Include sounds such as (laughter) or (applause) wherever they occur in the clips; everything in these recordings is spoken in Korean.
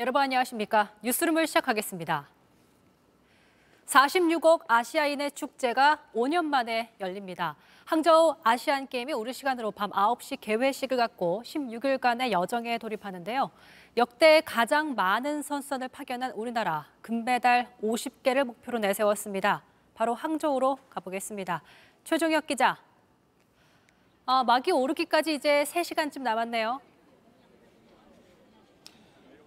여러분 안녕하십니까? 뉴스룸을 시작하겠습니다. 46억 아시아인의 축제가 5년 만에 열립니다. 항저우 아시안 게임이 우리 시간으로 밤 9시 개회식을 갖고 16일간의 여정에 돌입하는데요. 역대 가장 많은 선수단을 파견한 우리나라 금메달 50개를 목표로 내세웠습니다. 바로 항저우로 가보겠습니다. 최종혁 기자. 아, 막이 오르기까지 이제 3시간쯤 남았네요.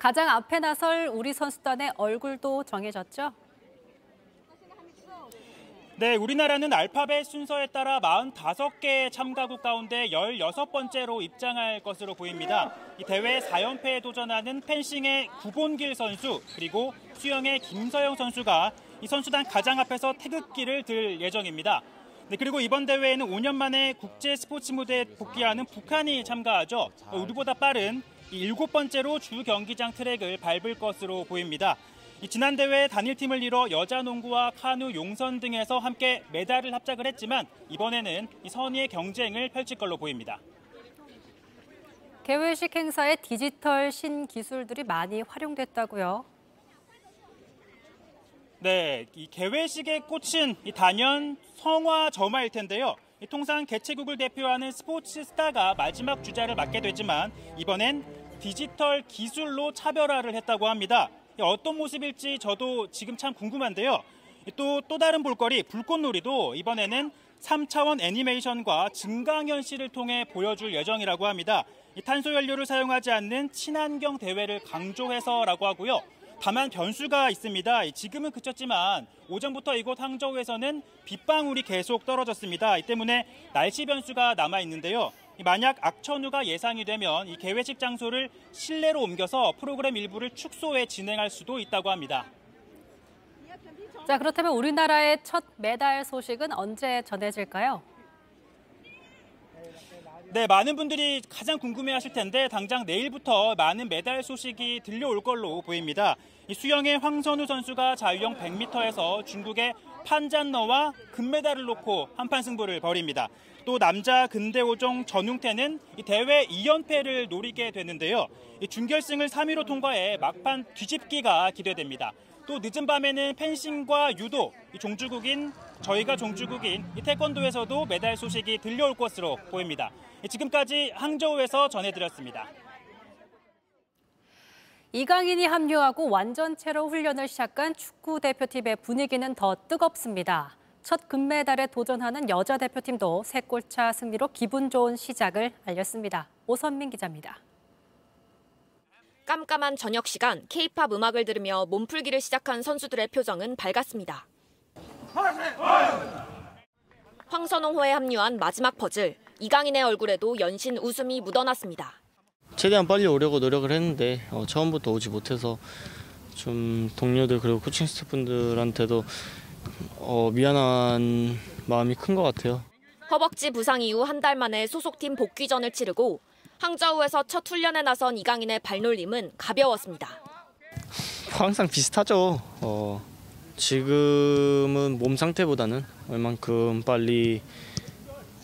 가장 앞에 나설 우리 선수단의 얼굴도 정해졌죠? 네, 우리나라는 알파벳 순서에 따라 45개 참가국 가운데 16번째로 입장할 것으로 보입니다. 이 대회 4연패에 도전하는 펜싱의 구본길 선수 그리고 수영의 김서영 선수가 이 선수단 가장 앞에서 태극기를 들 예정입니다. 네, 그리고 이번 대회에는 5년 만에 국제 스포츠 무대에 복귀하는 북한이 참가하죠. 우리보다 빠른 일곱 번째로 주 경기장 트랙을 밟을 것으로 보입니다. 지난 대회 단일팀을 이뤄 여자 농구와 카누, 용선 등에서 함께 메달을 합작을 했지만 이번에는 선의의 경쟁을 펼칠 걸로 보입니다. 개회식 행사에 디지털 신기술들이 많이 활용됐다고요? 네, 이 개회식의 꽃은 이 단연 성화 점화일 텐데요. 통상 개최국을 대표하는 스포츠 스타가 마지막 주자를 맡게 되지만 이번엔 디지털 기술로 차별화를 했다고 합니다. 어떤 모습일지 저도 지금 참 궁금한데요. 또, 또 다른 볼거리, 불꽃놀이도 이번에는 3차원 애니메이션과 증강현실을 통해 보여줄 예정이라고 합니다. 탄소 연료를 사용하지 않는 친환경 대회를 강조해서라고 하고요. 다만 변수가 있습니다. 지금은 그쳤지만 오전부터 이곳 항저우에서는 빗방울이 계속 떨어졌습니다. 이 때문에 날씨 변수가 남아 있는데요. 만약 악천후가 예상이 되면 이 개회식 장소를 실내로 옮겨서 프로그램 일부를 축소해 진행할 수도 있다고 합니다. 자, 그렇다면 우리나라의 첫 메달 소식은 언제 전해질까요? 네, 많은 분들이 가장 궁금해 하실 텐데 당장 내일부터 많은 메달 소식이 들려올 걸로 보입니다. 수영의 황선우 선수가 자유형 100m에서 중국의 판잔너와 금메달을 놓고 한판 승부를 벌입니다. 또 남자 근대 5종 전웅태는 대회 2연패를 노리게 되는데요. 준결승을 3위로 통과해 막판 뒤집기가 기대됩니다. 또 늦은 밤에는 펜싱과 유도, 종주국인 저희가 종주국인 태권도에서도 메달 소식이 들려올 것으로 보입니다. 지금까지 항저우에서 전해드렸습니다. 이강인이 합류하고 완전체로 훈련을 시작한 축구 대표팀의 분위기는 더 뜨겁습니다. 첫 금메달에 도전하는 여자 대표팀도 세 골차 승리로 기분 좋은 시작을 알렸습니다. 오선민 기자입니다. 깜깜한 저녁 시간 K-팝 음악을 들으며 몸풀기를 시작한 선수들의 표정은 밝았습니다. 황선홍호에 합류한 마지막 퍼즐, 이강인의 얼굴에도 연신 웃음이 묻어났습니다. 최대한 빨리 오려고 노력을 했는데 어, 처음부터 오지 못해서 좀 동료들 그리고 코칭 스태프분들한테도 어, 미안한 마음이 큰 것 같아요. 허벅지 부상 이후 한 달 만에 소속팀 복귀전을 치르고 항저우에서 첫 훈련에 나선 이강인의 발놀림은 가벼웠습니다. 항상 비슷하죠. 어, 지금은 몸 상태보다는 얼만큼 빨리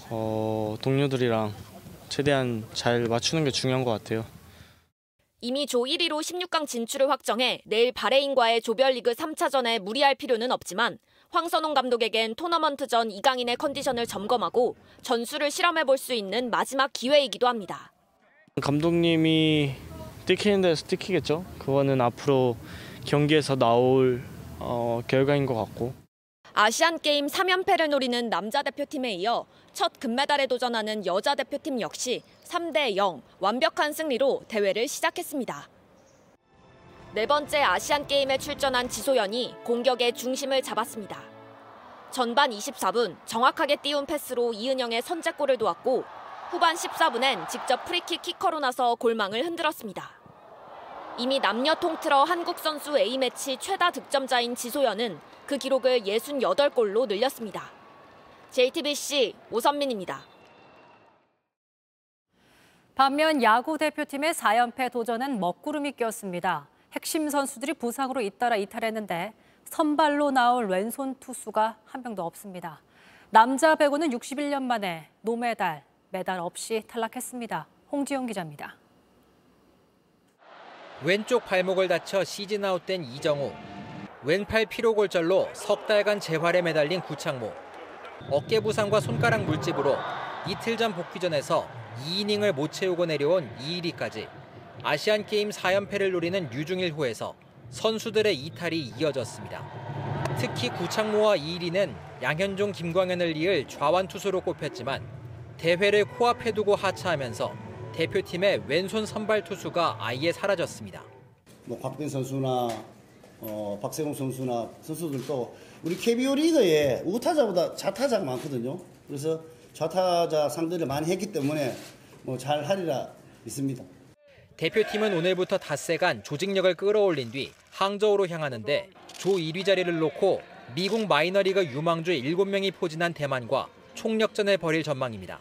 어, 동료들이랑 최대한 잘 맞추는 게 중요한 것 같아요. 이미 조 1위로 16강 진출을 확정해 내일 바레인과의 조별리그 3차전에 무리할 필요는 없지만 황선홍 감독에겐 토너먼트 전 이강인의 컨디션을 점검하고 전술을 실험해 볼 수 있는 마지막 기회이기도 합니다. 감독님이 뛰키는 데서 뛰키겠죠. 그거는 앞으로 경기에서 나올 어, 결과인 것 같고. 아시안 게임 3연패를 노리는 남자 대표팀에 이어 첫 금메달에 도전하는 여자 대표팀 역시 3대 0 완벽한 승리로 대회를 시작했습니다. 네 번째 아시안 게임에 출전한 지소연이 공격의 중심을 잡았습니다. 전반 24분 정확하게 띄운 패스로 이은영의 선제골을 도왔고 후반 14분엔 직접 프리킥 키커로 나서 골망을 흔들었습니다. 이미 남녀 통틀어 한국 선수 A매치 최다 득점자인 지소연은 그 기록을 68골로 늘렸습니다. JTBC 오선민입니다. 반면 야구 대표팀의 4연패 도전은 먹구름이 꼈습니다. 핵심 선수들이 부상으로 잇따라 이탈했는데 선발로 나올 왼손 투수가 한 명도 없습니다. 남자 배구는 61년 만에 노메달, 메달 없이 탈락했습니다. 홍지영 기자입니다. 왼쪽 발목을 다쳐 시즌 아웃된 이정우. 왼팔 피로골절로 석 달간 재활에 매달린 구창모. 어깨 부상과 손가락 물집으로 이틀 전 복귀전에서 2이닝을 못 채우고 내려온 이일이까지 아시안 게임 4연패를 노리는 유중일 호에서 선수들의 이탈이 이어졌습니다. 특히 구창모와 이일이는 양현종, 김광현을 이을 좌완 투수로 꼽혔지만 대회를 코앞에 두고 하차하면서 대표팀의 왼손 선발 투수가 아예 사라졌습니다. 뭐 곽빈 선수나 어, 박세웅 선수나 선수들도 우리 KBO 리그에 우타자보다 좌타자가 많거든요. 그래서 좌타자 상대를 많이 했기 때문에 뭐 잘 하리라 믿습니다. 대표팀은 오늘부터 닷새간 조직력을 끌어올린 뒤 항저우로 향하는데 조 1위 자리를 놓고 미국 마이너리그 유망주 7명이 포진한 대만과 총력전을 벌일 전망입니다.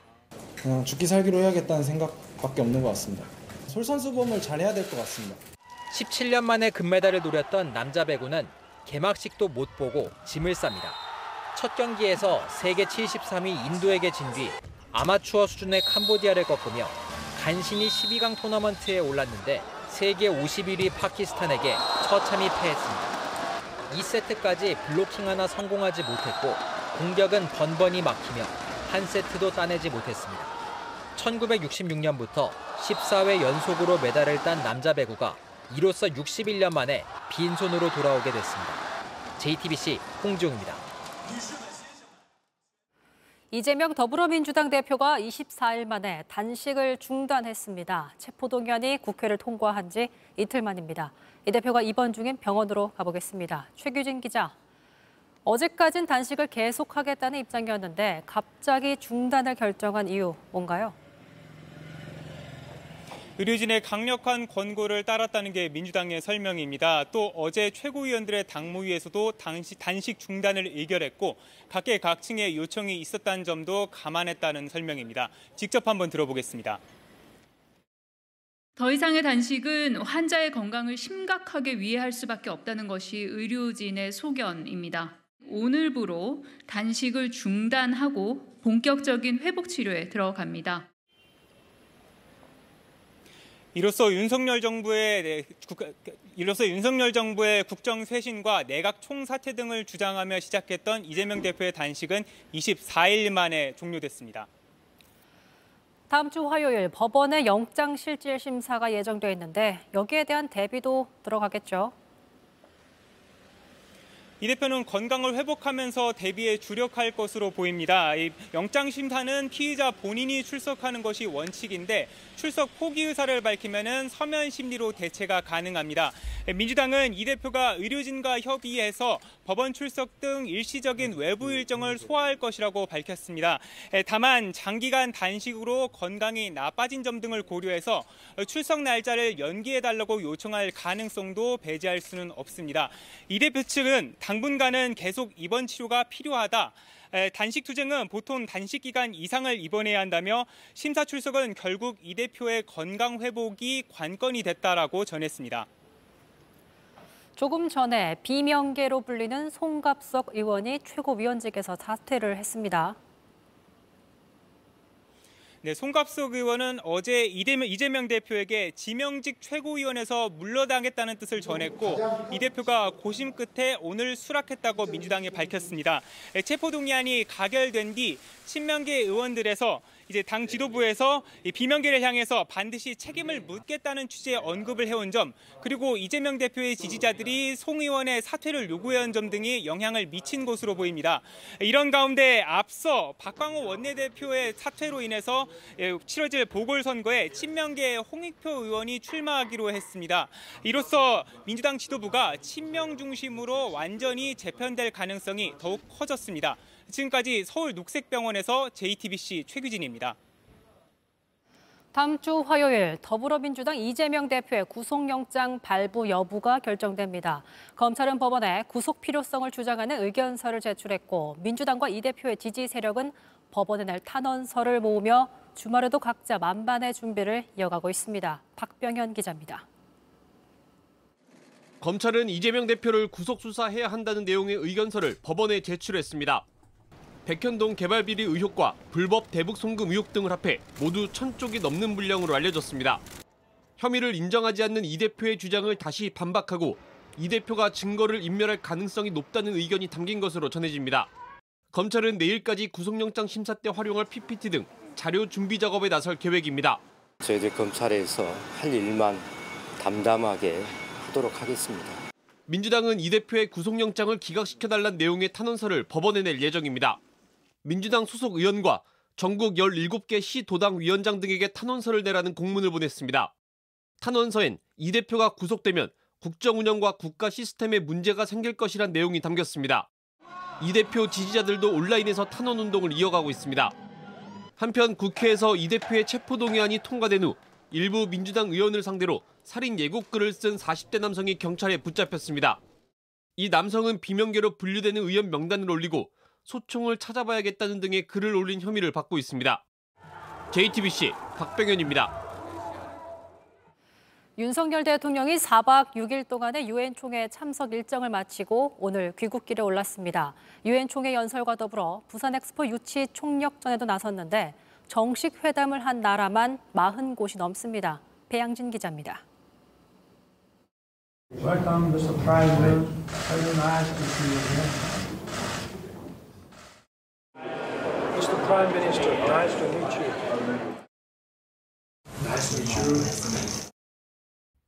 그냥 죽기 살기로 해야겠다는 생각밖에 없는 것 같습니다. 솔선수범을 잘 해야 될 것 같습니다. 17년 만에 금메달을 노렸던 남자 배구는 개막식도 못 보고 짐을 쌉니다. 첫 경기에서 세계 73위 인도에게 진 뒤 아마추어 수준의 캄보디아를 꺾으며 간신히 12강 토너먼트에 올랐는데 세계 51위 파키스탄에게 처참히 패했습니다. 2세트까지 블로킹 하나 성공하지 못했고 공격은 번번이 막히며 한 세트도 따내지 못했습니다. 1966년부터 14회 연속으로 메달을 딴 남자 배구가 이로써 61년 만에 빈손으로 돌아오게 됐습니다. JTBC 홍지웅입니다. 이재명 더불어민주당 대표가 24일 만에 단식을 중단했습니다. 체포동의안이 국회를 통과한 지 이틀 만입니다. 이 대표가 입원 중인 병원으로 가보겠습니다. 최규진 기자. 어제까진 단식을 계속하겠다는 입장이었는데 갑자기 중단을 결정한 이유 뭔가요? 의료진의 강력한 권고를 따랐다는 게 민주당의 설명입니다. 또 어제 최고위원들의 당무위에서도 단식, 단식 중단을 의결했고 각계각층의 요청이 있었다는 점도 감안했다는 설명입니다. 직접 한번 들어보겠습니다. 더 이상의 단식은 환자의 건강을 심각하게 위해할 수밖에 없다는 것이 의료진의 소견입니다. 오늘부로 단식을 중단하고 본격적인 회복 치료에 들어갑니다. 이로써 윤석열 정부의 이로써 윤석열 정부의 국정 쇄신과 내각 총사퇴 등을 주장하며 시작했던 이재명 대표의 단식은 24일 만에 종료됐습니다. 다음 주 화요일 법원의 영장 실질 심사가 예정돼 있는데 여기에 대한 대비도 들어가겠죠. 이 대표는 건강을 회복하면서 대비에 주력할 것으로 보입니다. 이 영장 심사는 피의자 본인이 출석하는 것이 원칙인데 출석 포기 의사를 밝히면은 서면 심리로 대체가 가능합니다. 민주당은 이 대표가 의료진과 협의해서 법원 출석 등 일시적인 외부 일정을 소화할 것이라고 밝혔습니다. 다만 장기간 단식으로 건강이 나빠진 점 등을 고려해서 출석 날짜를 연기해 달라고 요청할 가능성도 배제할 수는 없습니다. 이 대표 측은 당 분간은 계속 입원 치료가 필요하다. 에, 단식 투쟁은 보통 단식 기간 이상을 입원해야 한다며 심사 출석은 결국 이 대표의 건강 회복이 관건이 됐다라고 전했습니다. 조금 전에 비명계로 불리는 송갑석 의원이 최고위원직에서 사퇴를 했습니다. 네, 송갑석 의원은 어제 이재명, 대표에게 지명직 최고위원에서 물러나겠다는 뜻을 전했고 이 대표가 고심 끝에 오늘 수락했다고 민주당이 밝혔습니다. 네, 체포동의안이 가결된 뒤 친명계 의원들에서 이제 당 지도부에서 이 비명계를 향해서 반드시 책임을 묻겠다는 취지의 언급을 해온 점 그리고 이재명 대표의 지지자들이 송 의원의 사퇴를 요구해온 점 등이 영향을 미친 것으로 보입니다. 이런 가운데 앞서 박광호 원내대표의 사퇴로 인해서 예, 치러질 보궐선거에 친명계의 홍익표 의원이 출마하기로 했습니다. 이로써 민주당 지도부가 친명 중심으로 완전히 재편될 가능성이 더욱 커졌습니다. 지금까지 서울 녹색병원에서 JTBC 최규진입니다. 다음 주 화요일 더불어민주당 이재명 대표의 구속영장 발부 여부가 결정됩니다. 검찰은 법원에 구속 필요성을 주장하는 의견서를 제출했고 민주당과 이 대표의 지지 세력은 법원에 낼 탄원서를 모으며 주말에도 각자 만반의 준비를 이어가고 있습니다. 박병현 기자입니다. 검찰은 이재명 대표를 구속 수사해야 한다는 내용의 의견서를 법원에 제출했습니다. 백현동 개발비리 의혹과 불법 대북 송금 의혹 등을 합해 모두 천 쪽이 넘는 분량으로 알려졌습니다. 혐의를 인정하지 않는 이 대표의 주장을 다시 반박하고 이 대표가 증거를 인멸할 가능성이 높다는 의견이 담긴 것으로 전해집니다. 검찰은 내일까지 구속영장 심사 때 활용할 PPT 등 자료 준비 작업에 나설 계획입니다. 저희들 검찰에서 할 일만 담담하게 하도록 하겠습니다. 민주당은 이 대표의 구속영장을 기각시켜달란 내용의 탄원서를 법원에 낼 예정입니다. 민주당 소속 의원과 전국 17개 시 도당 위원장 등에게 탄원서를 내라는 공문을 보냈습니다. 탄원서엔 이 대표가 구속되면 국정 운영과 국가 시스템에 문제가 생길 것이란 내용이 담겼습니다. 이 대표 지지자들도 온라인에서 탄원 운동을 이어가고 있습니다. 한편 국회에서 이 대표의 체포동의안이 통과된 후 일부 민주당 의원을 상대로 살인 예고글을 쓴 40대 남성이 경찰에 붙잡혔습니다. 이 남성은 비명계로 분류되는 의원 명단을 올리고 소총을 찾아봐야겠다는 등의 글을 올린 혐의를 받고 있습니다. JTBC 박병현입니다. 윤석열 대통령이 4박 6일 동안의 유엔 총회 참석 일정을 마치고 오늘 귀국길에 올랐습니다. 유엔 총회 연설과 더불어 부산 엑스포 유치 총력전에도 나섰는데 정식 회담을 한 나라만 40곳이 넘습니다. 배양진 기자입니다. Welcome, Mr. President. Very nice to see you here. Mr. Prime Minister, nice to meet you. Nice to meet you.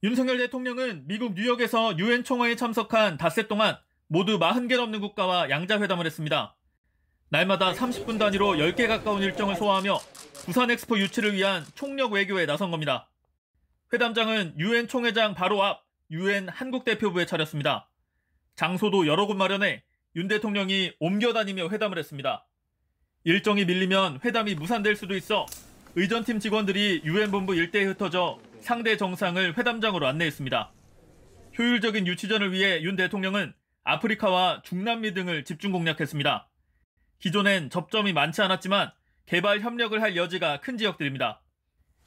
윤석열 대통령은 미국 뉴욕에서 유엔 총회에 참석한 닷새 동안 모두 40개 넘는 국가와 양자회담을 했습니다. 날마다 30분 단위로 10개 가까운 일정을 소화하며 부산 엑스포 유치를 위한 총력 외교에 나선 겁니다. 회담장은 유엔 총회장 바로 앞 유엔 한국 대표부에 차렸습니다. 장소도 여러 곳 마련해 윤 대통령이 옮겨 다니며 회담을 했습니다. 일정이 밀리면 회담이 무산될 수도 있어 의전팀 직원들이 유엔 본부 일대에 흩어져 상대 정상을 회담장으로 안내했습니다. 효율적인 유치전을 위해 윤 대통령은 아프리카와 중남미 등을 집중 공략했습니다. 기존엔 접점이 많지 않았지만 개발 협력을 할 여지가 큰 지역들입니다.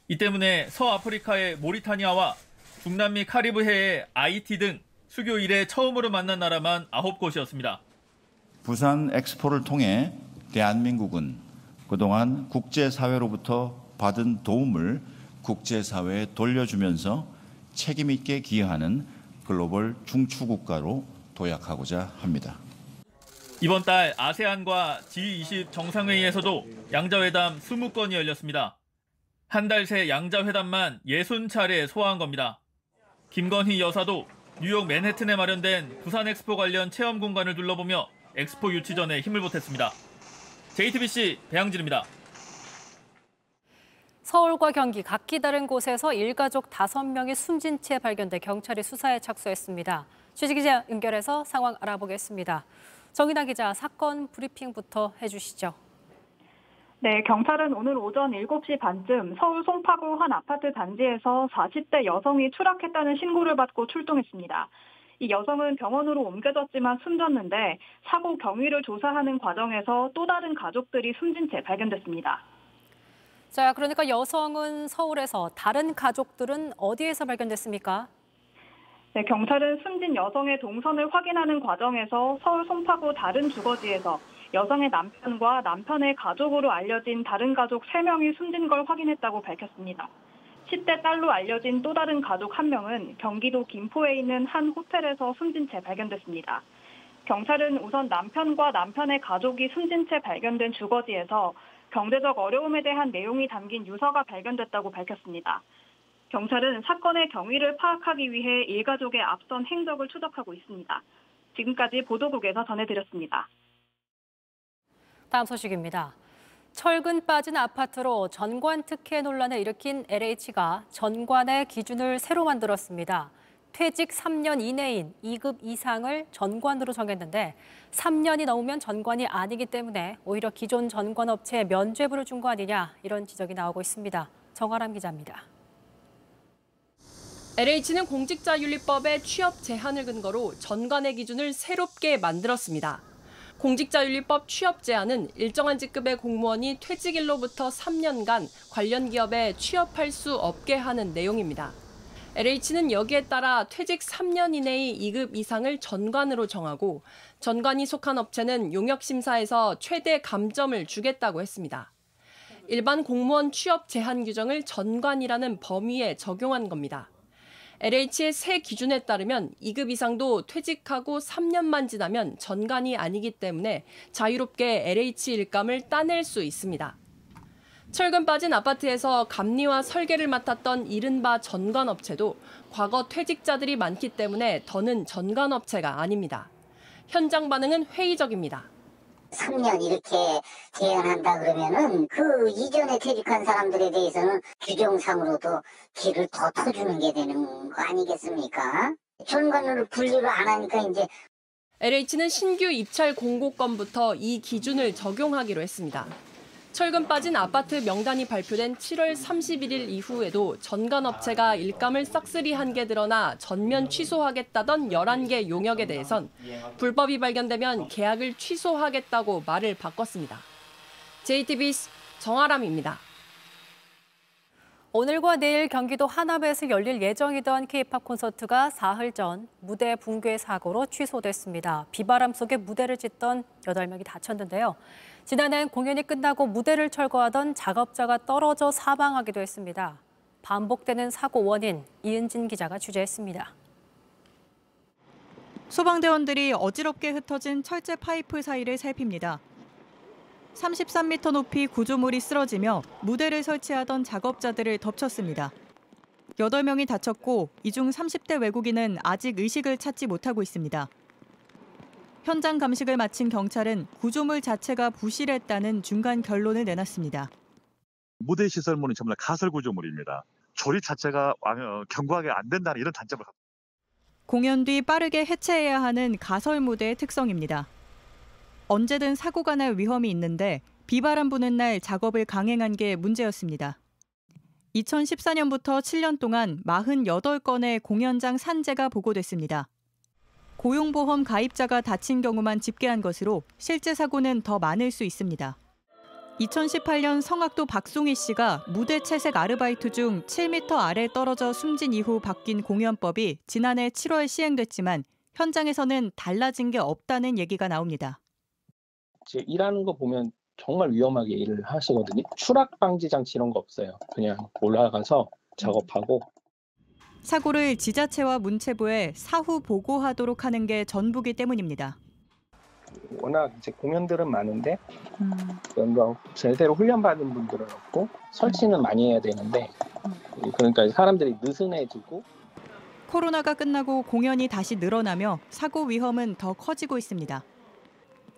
이 때문에 서아프리카의 모리타니아와 중남미 카리브해의 아이티 등 수교 이래 처음으로 만난 나라만 9곳이었습니다. 부산 엑스포를 통해 대한민국은 그동안 국제사회로부터 받은 도움을 국제사회에 돌려주면서 책임있게 기여하는 글로벌 중추국가로 도약하고자 합니다. 이번 달 아세안과 G20 정상회의에서도 양자회담 20건이 열렸습니다. 한 달 새 양자회담만 60차례 소화한 겁니다. 김건희 여사도 뉴욕 맨해튼에 마련된 부산 엑스포 관련 체험 공간을 둘러보며 엑스포 유치 전에 힘을 보탰습니다. JTBC 배양진입니다. 서울과 경기 각기 다른 곳에서 일가족 5명이 숨진 채 발견돼 경찰이 수사에 착수했습니다. 취재기자 연결해서 상황 알아보겠습니다. 정인아 기자, 사건 브리핑부터 해주시죠. 네, 경찰은 오늘 오전 7시 반쯤 서울 송파구 한 아파트 단지에서 40대 여성이 추락했다는 신고를 받고 출동했습니다. 이 여성은 병원으로 옮겨졌지만 숨졌는데 사고 경위를 조사하는 과정에서 또 다른 가족들이 숨진 채 발견됐습니다. 자, 그러니까 여성은 서울에서 다른 가족들은 어디에서 발견됐습니까? 네, 경찰은 숨진 여성의 동선을 확인하는 과정에서 서울 송파구 다른 주거지에서 여성의 남편과 남편의 가족으로 알려진 다른 가족 3명이 숨진 걸 확인했다고 밝혔습니다. 10대 딸로 알려진 또 다른 가족 1명은 경기도 김포에 있는 한 호텔에서 숨진 채 발견됐습니다. 경찰은 우선 남편과 남편의 가족이 숨진 채 발견된 주거지에서 경제적 어려움에 대한 내용이 담긴 유서가 발견됐다고 밝혔습니다. 경찰은 사건의 경위를 파악하기 위해 일가족의 앞선 행적을 추적하고 있습니다. 지금까지 보도국에서 전해드렸습니다. 다음 소식입니다. 철근 빠진 아파트로 전관 특혜 논란을 일으킨 LH가 전관의 기준을 새로 만들었습니다. 퇴직 3년 이내인 2급 이상을 전관으로 정했는데 3년이 넘으면 전관이 아니기 때문에 오히려 기존 전관 업체에 면죄부를 준 거 아니냐 이런 지적이 나오고 있습니다. 정아람 기자입니다. LH는 공직자윤리법의 취업 제한을 근거로 전관의 기준을 새롭게 만들었습니다. 공직자윤리법 취업 제한은 일정한 직급의 공무원이 퇴직일로부터 3년간 관련 기업에 취업할 수 없게 하는 내용입니다. LH는 여기에 따라 퇴직 3년 이내의 2급 이상을 전관으로 정하고 전관이 속한 업체는 용역 심사에서 최대 감점을 주겠다고 했습니다. 일반 공무원 취업 제한 규정을 전관이라는 범위에 적용한 겁니다. LH의 새 기준에 따르면 2급 이상도 퇴직하고 3년만 지나면 전관이 아니기 때문에 자유롭게 LH 일감을 따낼 수 있습니다. 철근 빠진 아파트에서 감리와 설계를 맡았던 이른바 전관업체도 과거 퇴직자들이 많기 때문에 더는 전관업체가 아닙니다. 현장 반응은 회의적입니다. 3년 이렇게 제한한다 그러면은 그 이전에 퇴직한 사람들에 대해서는 규정상으로도 길을 더 터주는 게 되는 거 아니겠습니까? 전관으로 분리를 안 하니까 이제 LH는 신규 입찰 공고건부터 이 기준을 적용하기로 했습니다. 철근 빠진 아파트 명단이 발표된 7월 31일 이후에도 전관업체가 일감을 싹쓸이 한 게 드러나 전면 취소하겠다던 11개 용역에 대해선 불법이 발견되면 계약을 취소하겠다고 말을 바꿨습니다. JTBC 정아람입니다. 오늘과 내일 경기도 하남에서 열릴 예정이던 K-팝 콘서트가 사흘 전 무대 붕괴 사고로 취소됐습니다. 비바람 속에 무대를 짓던 8명이 다쳤는데요. 지난해 공연이 끝나고 무대를 철거하던 작업자가 떨어져 사망하기도 했습니다. 반복되는 사고 원인 이은진 기자가 취재했습니다. 소방대원들이 어지럽게 흩어진 철제 파이프 사이를 살핍니다. 33m 높이 구조물이 쓰러지며 무대를 설치하던 작업자들을 덮쳤습니다. 8명이 다쳤고 이 중 30대 외국인은 아직 의식을 찾지 못하고 있습니다. 현장 감식을 마친 경찰은 구조물 자체가 부실했다는 중간 결론을 내놨습니다. 무대 시설물은 정말 가설 구조물입니다. 조립 자체가 어, 견고하게 안 된다는 이런 단점을 갖고 공연 뒤 빠르게 해체해야 하는 가설 무대의 특성입니다. 언제든 사고가 날 위험이 있는데 비바람 부는 날 작업을 강행한 게 문제였습니다. 2014년부터 7년 동안 48건의 공연장 산재가 보고됐습니다. 고용보험 가입자가 다친 경우만 집계한 것으로 실제 사고는 더 많을 수 있습니다. 2018년 성악도 박송희 씨가 무대 채색 아르바이트 중 7m 아래 떨어져 숨진 이후 바뀐 공연법이 지난해 7월 시행됐지만 현장에서는 달라진 게 없다는 얘기가 나옵니다. 이제 일하는 거 보면 정말 위험하게 일을 하시거든요. 추락 방지 장치 이런 거 없어요. 그냥 올라가서 작업하고 사고를 지자체와 문체부에 사후 보고하도록 하는 게 전부기 때문입니다. 워낙 이제 공연들은 많은데 뭔가 제대로 훈련받은 분들은 없고 설치는 많이 해야 되는데 그러니까 사람들이 느슨해지고 코로나가 끝나고 공연이 다시 늘어나며 사고 위험은 더 커지고 있습니다.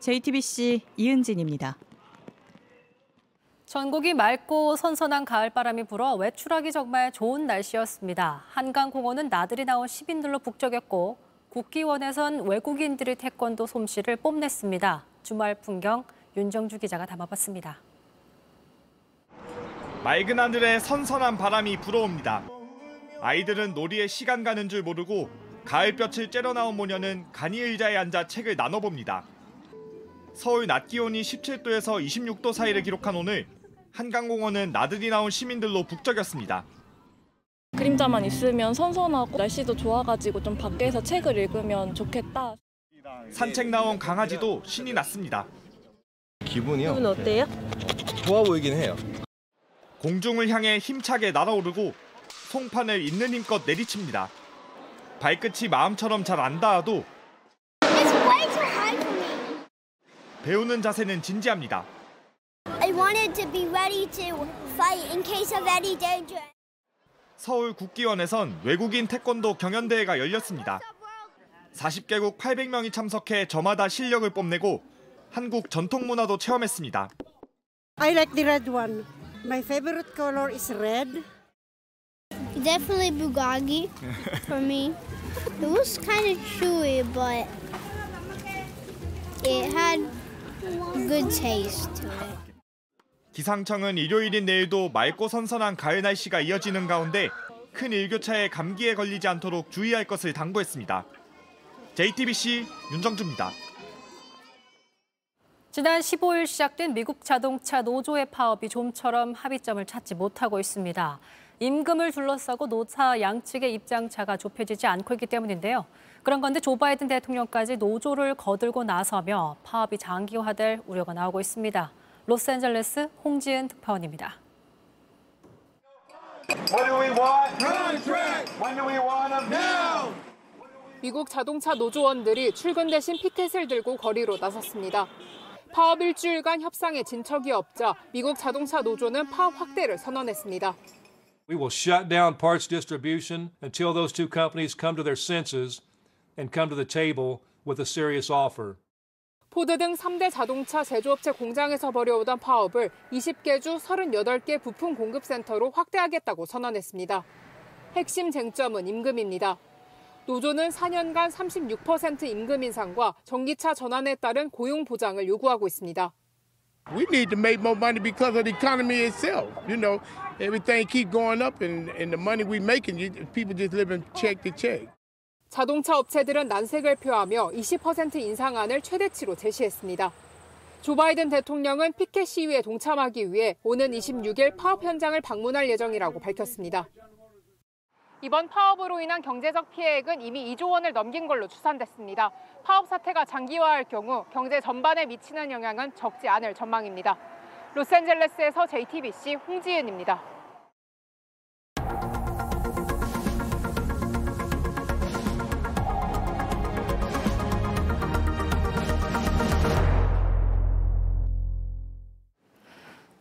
JTBC 이은진입니다. 전국이 맑고 선선한 가을바람이 불어 외출하기 정말 좋은 날씨였습니다. 한강공원은 나들이 나온 시민들로 북적였고 국기원에선 외국인들의 태권도 솜씨를 뽐냈습니다. 주말 풍경 윤정주 기자가 담아봤습니다. 맑은 하늘에 선선한 바람이 불어옵니다. 아이들은 놀이에 시간 가는 줄 모르고 가을볕을 쬐러 나온 모녀는 간이 의자에 앉아 책을 나눠봅니다. 서울 낮 기온이 17도에서 26도 사이를 기록한 오늘 한강공원은 나들이 나온 시민들로 북적였습니다. 그림자만 있으면 선선하고 날씨도 좋아가지고 좀 밖에서 책을 읽으면 좋겠다. 산책 나온 강아지도 신이 났습니다. 기분이요? 기분 어때요? 좋아 보이긴 해요. 공중을 향해 힘차게 날아오르고 송판을 있는 힘껏 내리칩니다. 발끝이 마음처럼 잘 안 닿아도 배우는 자세는 진지합니다. I wanted to be ready to fight in case of any danger. 서울 국기원에선 외국인 태권도 경연대회가 열렸습니다. 40개국 800명이 참석해 저마다 실력을 뽐내고 한국 전통 문화도 체험했습니다. I like the red one. My favorite color is red. Definitely bulgogi for me. It was kind of chewy, but it had good taste to it. 기상청은 일요일인 내일도 맑고 선선한 가을 날씨가 이어지는 가운데 큰 일교차에 감기에 걸리지 않도록 주의할 것을 당부했습니다. JTBC 윤정주입니다. 지난 15일 시작된 미국 자동차 노조의 파업이 좀처럼 합의점을 찾지 못하고 있습니다. 임금을 둘러싸고 노사 양측의 입장차가 좁혀지지 않고 있기 때문인데요. 그런 건데 조 바이든 대통령까지 노조를 거들고 나서며 파업이 장기화될 우려가 나오고 있습니다. 로스앤젤레스 홍지은 특파원입니다. What do we want? Contract. When do we want them? Now. 미국 자동차 노조원들이 출근 대신 피켓을 들고 거리로 나섰습니다. 파업 일주일간 협상에 진척이 없자 미국 자동차 노조는 파업 확대를 선언했습니다. We will shut down parts distribution until those two companies come to their senses and come to the table with a serious offer. 포드 등 3대 자동차 제조업체 공장에서 벌여오던 파업을 20개 주 38개 부품 공급센터로 확대하겠다고 선언했습니다. 핵심 쟁점은 임금입니다. 노조는 4년간 36% 임금 인상과 전기차 전환에 따른 고용 보장을 요구하고 있습니다. We need to make more money because of the economy itself. You know, everything keep going up, and, and the money we making, people just living check to check. 자동차 업체들은 난색을 표하며 20% 인상안을 최대치로 제시했습니다. 조 바이든 대통령은 피켓 시위에 동참하기 위해 오는 26일 파업 현장을 방문할 예정이라고 밝혔습니다. 이번 파업으로 인한 경제적 피해액은 이미 2조 원을 넘긴 걸로 추산됐습니다. 파업 사태가 장기화할 경우 경제 전반에 미치는 영향은 적지 않을 전망입니다. 로스앤젤레스에서 JTBC 홍지은입니다.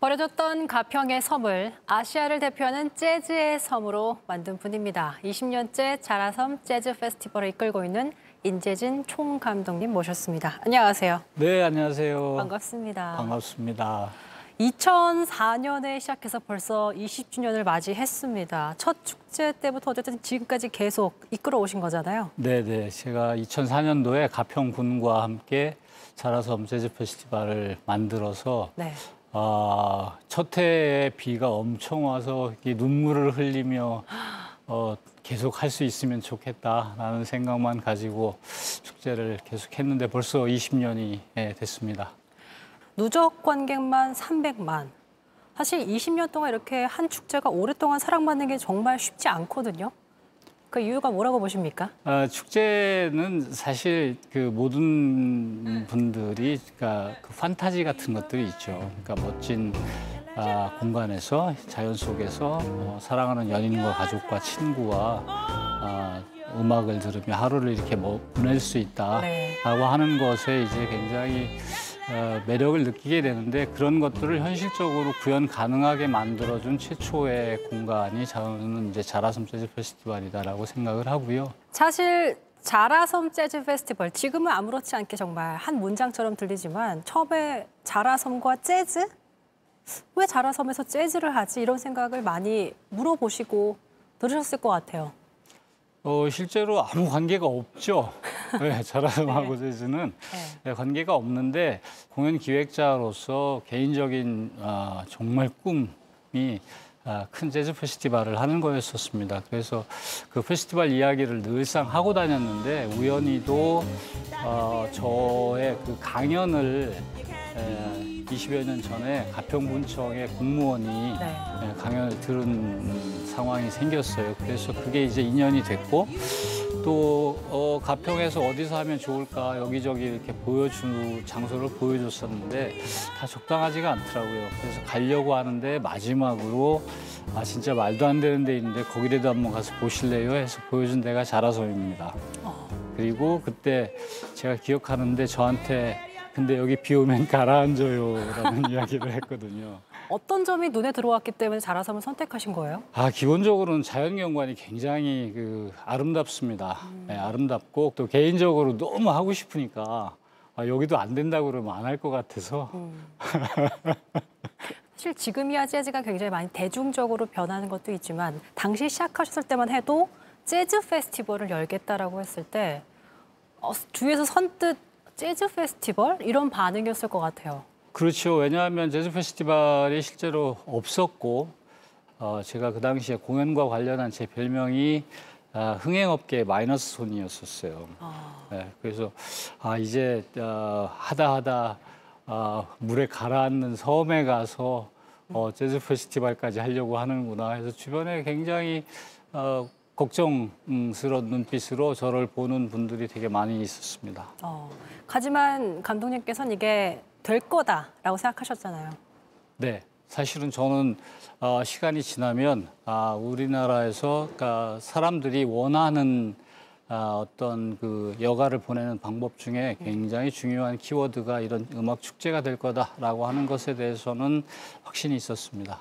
버려졌던 가평의 섬을 아시아를 대표하는 재즈의 섬으로 만든 분입니다. 20년째 자라섬 재즈 페스티벌을 이끌고 있는 인재진 총감독님 모셨습니다. 안녕하세요. 네, 안녕하세요. 반갑습니다. 반갑습니다. 2004년에 시작해서 벌써 20주년을 맞이했습니다. 첫 축제 때부터 어쨌든 지금까지 계속 이끌어 오신 거잖아요. 네, 네. 제가 2004년도에 가평군과 함께 자라섬 재즈 페스티벌을 만들어서 네. 아, 첫 해에 비가 엄청 와서 눈물을 흘리며 어, 계속 할 수 있으면 좋겠다라는 생각만 가지고 축제를 계속 했는데 벌써 20년이 됐습니다. 누적 관객만 300만. 사실 20년 동안 이렇게 한 축제가 오랫동안 사랑받는 게 정말 쉽지 않거든요. 그 이유가 뭐라고 보십니까? 아, 축제는 사실 그 모든 분들이 그러니까 그 판타지 같은 것들이 있죠. 그러니까 멋진 아, 공간에서 자연 속에서 어, 사랑하는 연인과 가족과 친구와 아, 음악을 들으며 하루를 이렇게 뭐 보낼 수 있다라고 네. 하는 것에 이제 굉장히 어, 매력을 느끼게 되는데 그런 것들을 현실적으로 구현 가능하게 만들어준 최초의 공간이 저는 이제 자라섬 재즈 페스티벌이다라고 생각을 하고요. 사실 자라섬 재즈 페스티벌 지금은 아무렇지 않게 정말 한 문장처럼 들리지만 처음에 자라섬과 재즈 왜 자라섬에서 재즈를 하지 이런 생각을 많이 물어보시고 들으셨을 것 같아요. 어, 실제로 아무 관계가 없죠. 네, 자라섬하고 (laughs) 재즈는 네, 관계가 없는데 공연 기획자로서 개인적인 아, 정말 꿈이 아, 큰 재즈 페스티벌을 하는 거였었습니다. 그래서 그 페스티벌 이야기를 늘상 하고 다녔는데 우연히도 어, 저의 그 강연을 에, 20여 년 전에 가평군청의 공무원이 네. 예, 강연을 들은 상황이 생겼어요. 그래서 그게 이제 인연이 됐고 또 어, 가평에서 어디서 하면 좋을까 여기저기 이렇게 보여주 장소를 보여줬었는데 다 적당하지가 않더라고요. 그래서 가려고 하는데 마지막으로 아 진짜 말도 안 되는 데 있는데 거기라도 한번 가서 보실래요? 해서 보여준 데가 자라섬입니다. 그리고 그때 제가 기억하는데 저한테 근데 여기 비 오면 가라앉아요 라는 (laughs) 이야기를 했거든요. 어떤 점이 눈에 들어왔기 때문에 자라섬을 선택하신 거예요? 아 기본적으로는 자연경관이 굉장히 그 아름답습니다. 네, 아름답고 또 개인적으로 너무 하고 싶으니까 아, 여기도 안 된다고 그러면 안 할 것 같아서 (laughs) 사실 지금이야 재즈가 굉장히 많이 대중적으로 변하는 것도 있지만 당시 시작하셨을 때만 해도 재즈 페스티벌을 열겠다라고 했을 때 어, 주위에서 선뜻 재즈 페스티벌 이런 반응이었을 것 같아요. 그렇죠. 왜냐하면 재즈 페스티벌이 실제로 없었고 어, 제가 그 당시에 공연과 관련한 제 별명이 아, 흥행업계 마이너스 손이었었어요. 네, 그래서 아 이제 어, 하다 하다 아, 물에 가라앉는 섬에 가서 어, 재즈 페스티벌까지 하려고 하는구나 해서 주변에 굉장히 어, 걱정스러운 눈빛으로 저를 보는 분들이 되게 많이 있었습니다. 어, 하지만 감독님께서는 이게 될 거다라고 생각하셨잖아요. 네, 사실은 저는 어, 시간이 지나면 아, 우리나라에서 그러니까 사람들이 원하는 아, 어떤 그 여가를 보내는 방법 중에 굉장히 중요한 키워드가 이런 음악 축제가 될 거다라고 하는 것에 대해서는 확신이 있었습니다.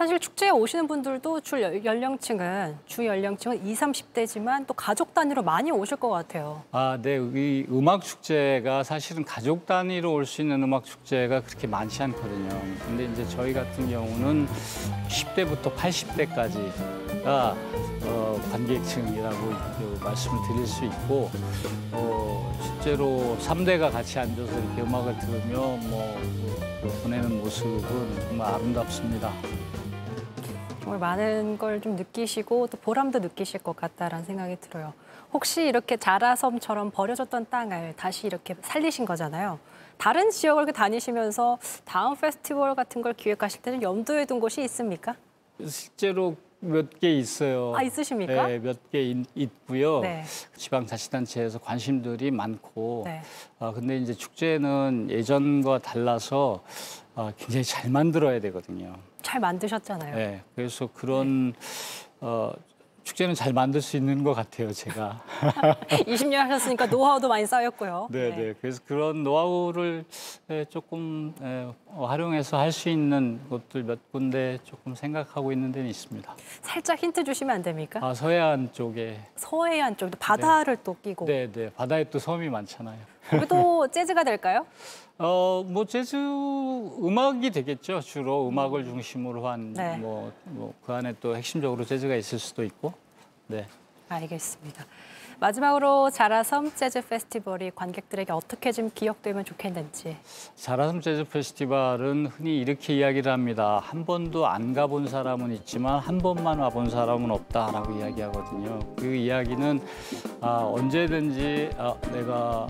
사실 축제에 오시는 분들도 주 연- 연령층은 주 연령층은 20, 30대지만 또 가족 단위로 많이 오실 것 같아요. 아, 네. 이 음악 축제가 사실은 가족 단위로 올 수 있는 음악 축제가 그렇게 많지 않거든요. 근데 이제 저희 같은 경우는 10대부터 80대까지가 어, 관객층이라고 그 말씀을 드릴 수 있고 어, 실제로 3대가 같이 앉아서 이렇게 음악을 들으며 뭐그 보내는 모습은 정말 아름답습니다. 정말 많은 걸 좀 느끼시고 또 보람도 느끼실 것 같다라는 생각이 들어요. 혹시 이렇게 자라섬처럼 버려졌던 땅을 다시 이렇게 살리신 거잖아요. 다른 지역을 다니시면서 다음 페스티벌 같은 걸 기획하실 때는 염두에 둔 곳이 있습니까? 실제로 몇 개 있어요. 아, 있으십니까? 네, 몇 개 있고요. 네. 지방 자치단체에서 관심들이 많고, 네. 아, 근데 이제 축제는 예전과 달라서 아, 굉장히 잘 만들어야 되거든요. 잘 만드셨잖아요. 네, 그래서 그런 어, 축제는 잘 만들 수 있는 것 같아요, 제가. (laughs) 20년 하셨으니까 노하우도 많이 쌓였고요. 네, 네. 그래서 그런 노하우를 예, 조금 활용해서 할 수 있는 곳들 몇 군데 조금 생각하고 있는 데는 있습니다. 살짝 힌트 주시면 안 됩니까? 아, 서해안 쪽에. 서해안 쪽도 바다를 또 끼고 네, 네. 바다에 또 섬이 많잖아요. 그래도 재즈가 될까요? 어, 뭐 재즈 음악이 되겠죠. 주로 음악을 중심으로 한 네. 뭐 뭐 그 안에 또 핵심적으로 재즈가 있을 수도 있고. 네. 알겠습니다. 마지막으로 자라섬 재즈 페스티벌이 관객들에게 어떻게 좀 기억되면 좋겠는지. 자라섬 재즈 페스티벌은 흔히 이렇게 이야기를 합니다. 한 번도 안 가본 사람은 있지만 한 번만 와본 사람은 없다라고 이야기하거든요. 그 이야기는 아, 언제든지 아, 내가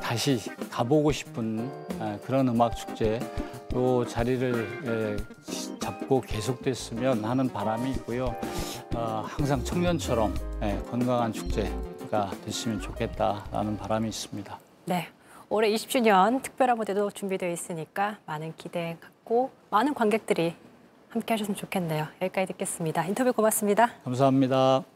다시 가보고 싶은 아, 그런 음악 축제 또 자리를 예, 잡고 계속됐으면 하는 바람이 있고요. 아, 항상 청년처럼 예, 건강한 축제가 됐으면 좋겠다라는 바람이 있습니다. 네. 올해 20주년 특별한 무대도 준비되어 있으니까 많은 기대 갖고 많은 관객들이 함께 하셨으면 좋겠네요. 여기까지 듣겠습니다. 인터뷰 고맙습니다. 감사합니다.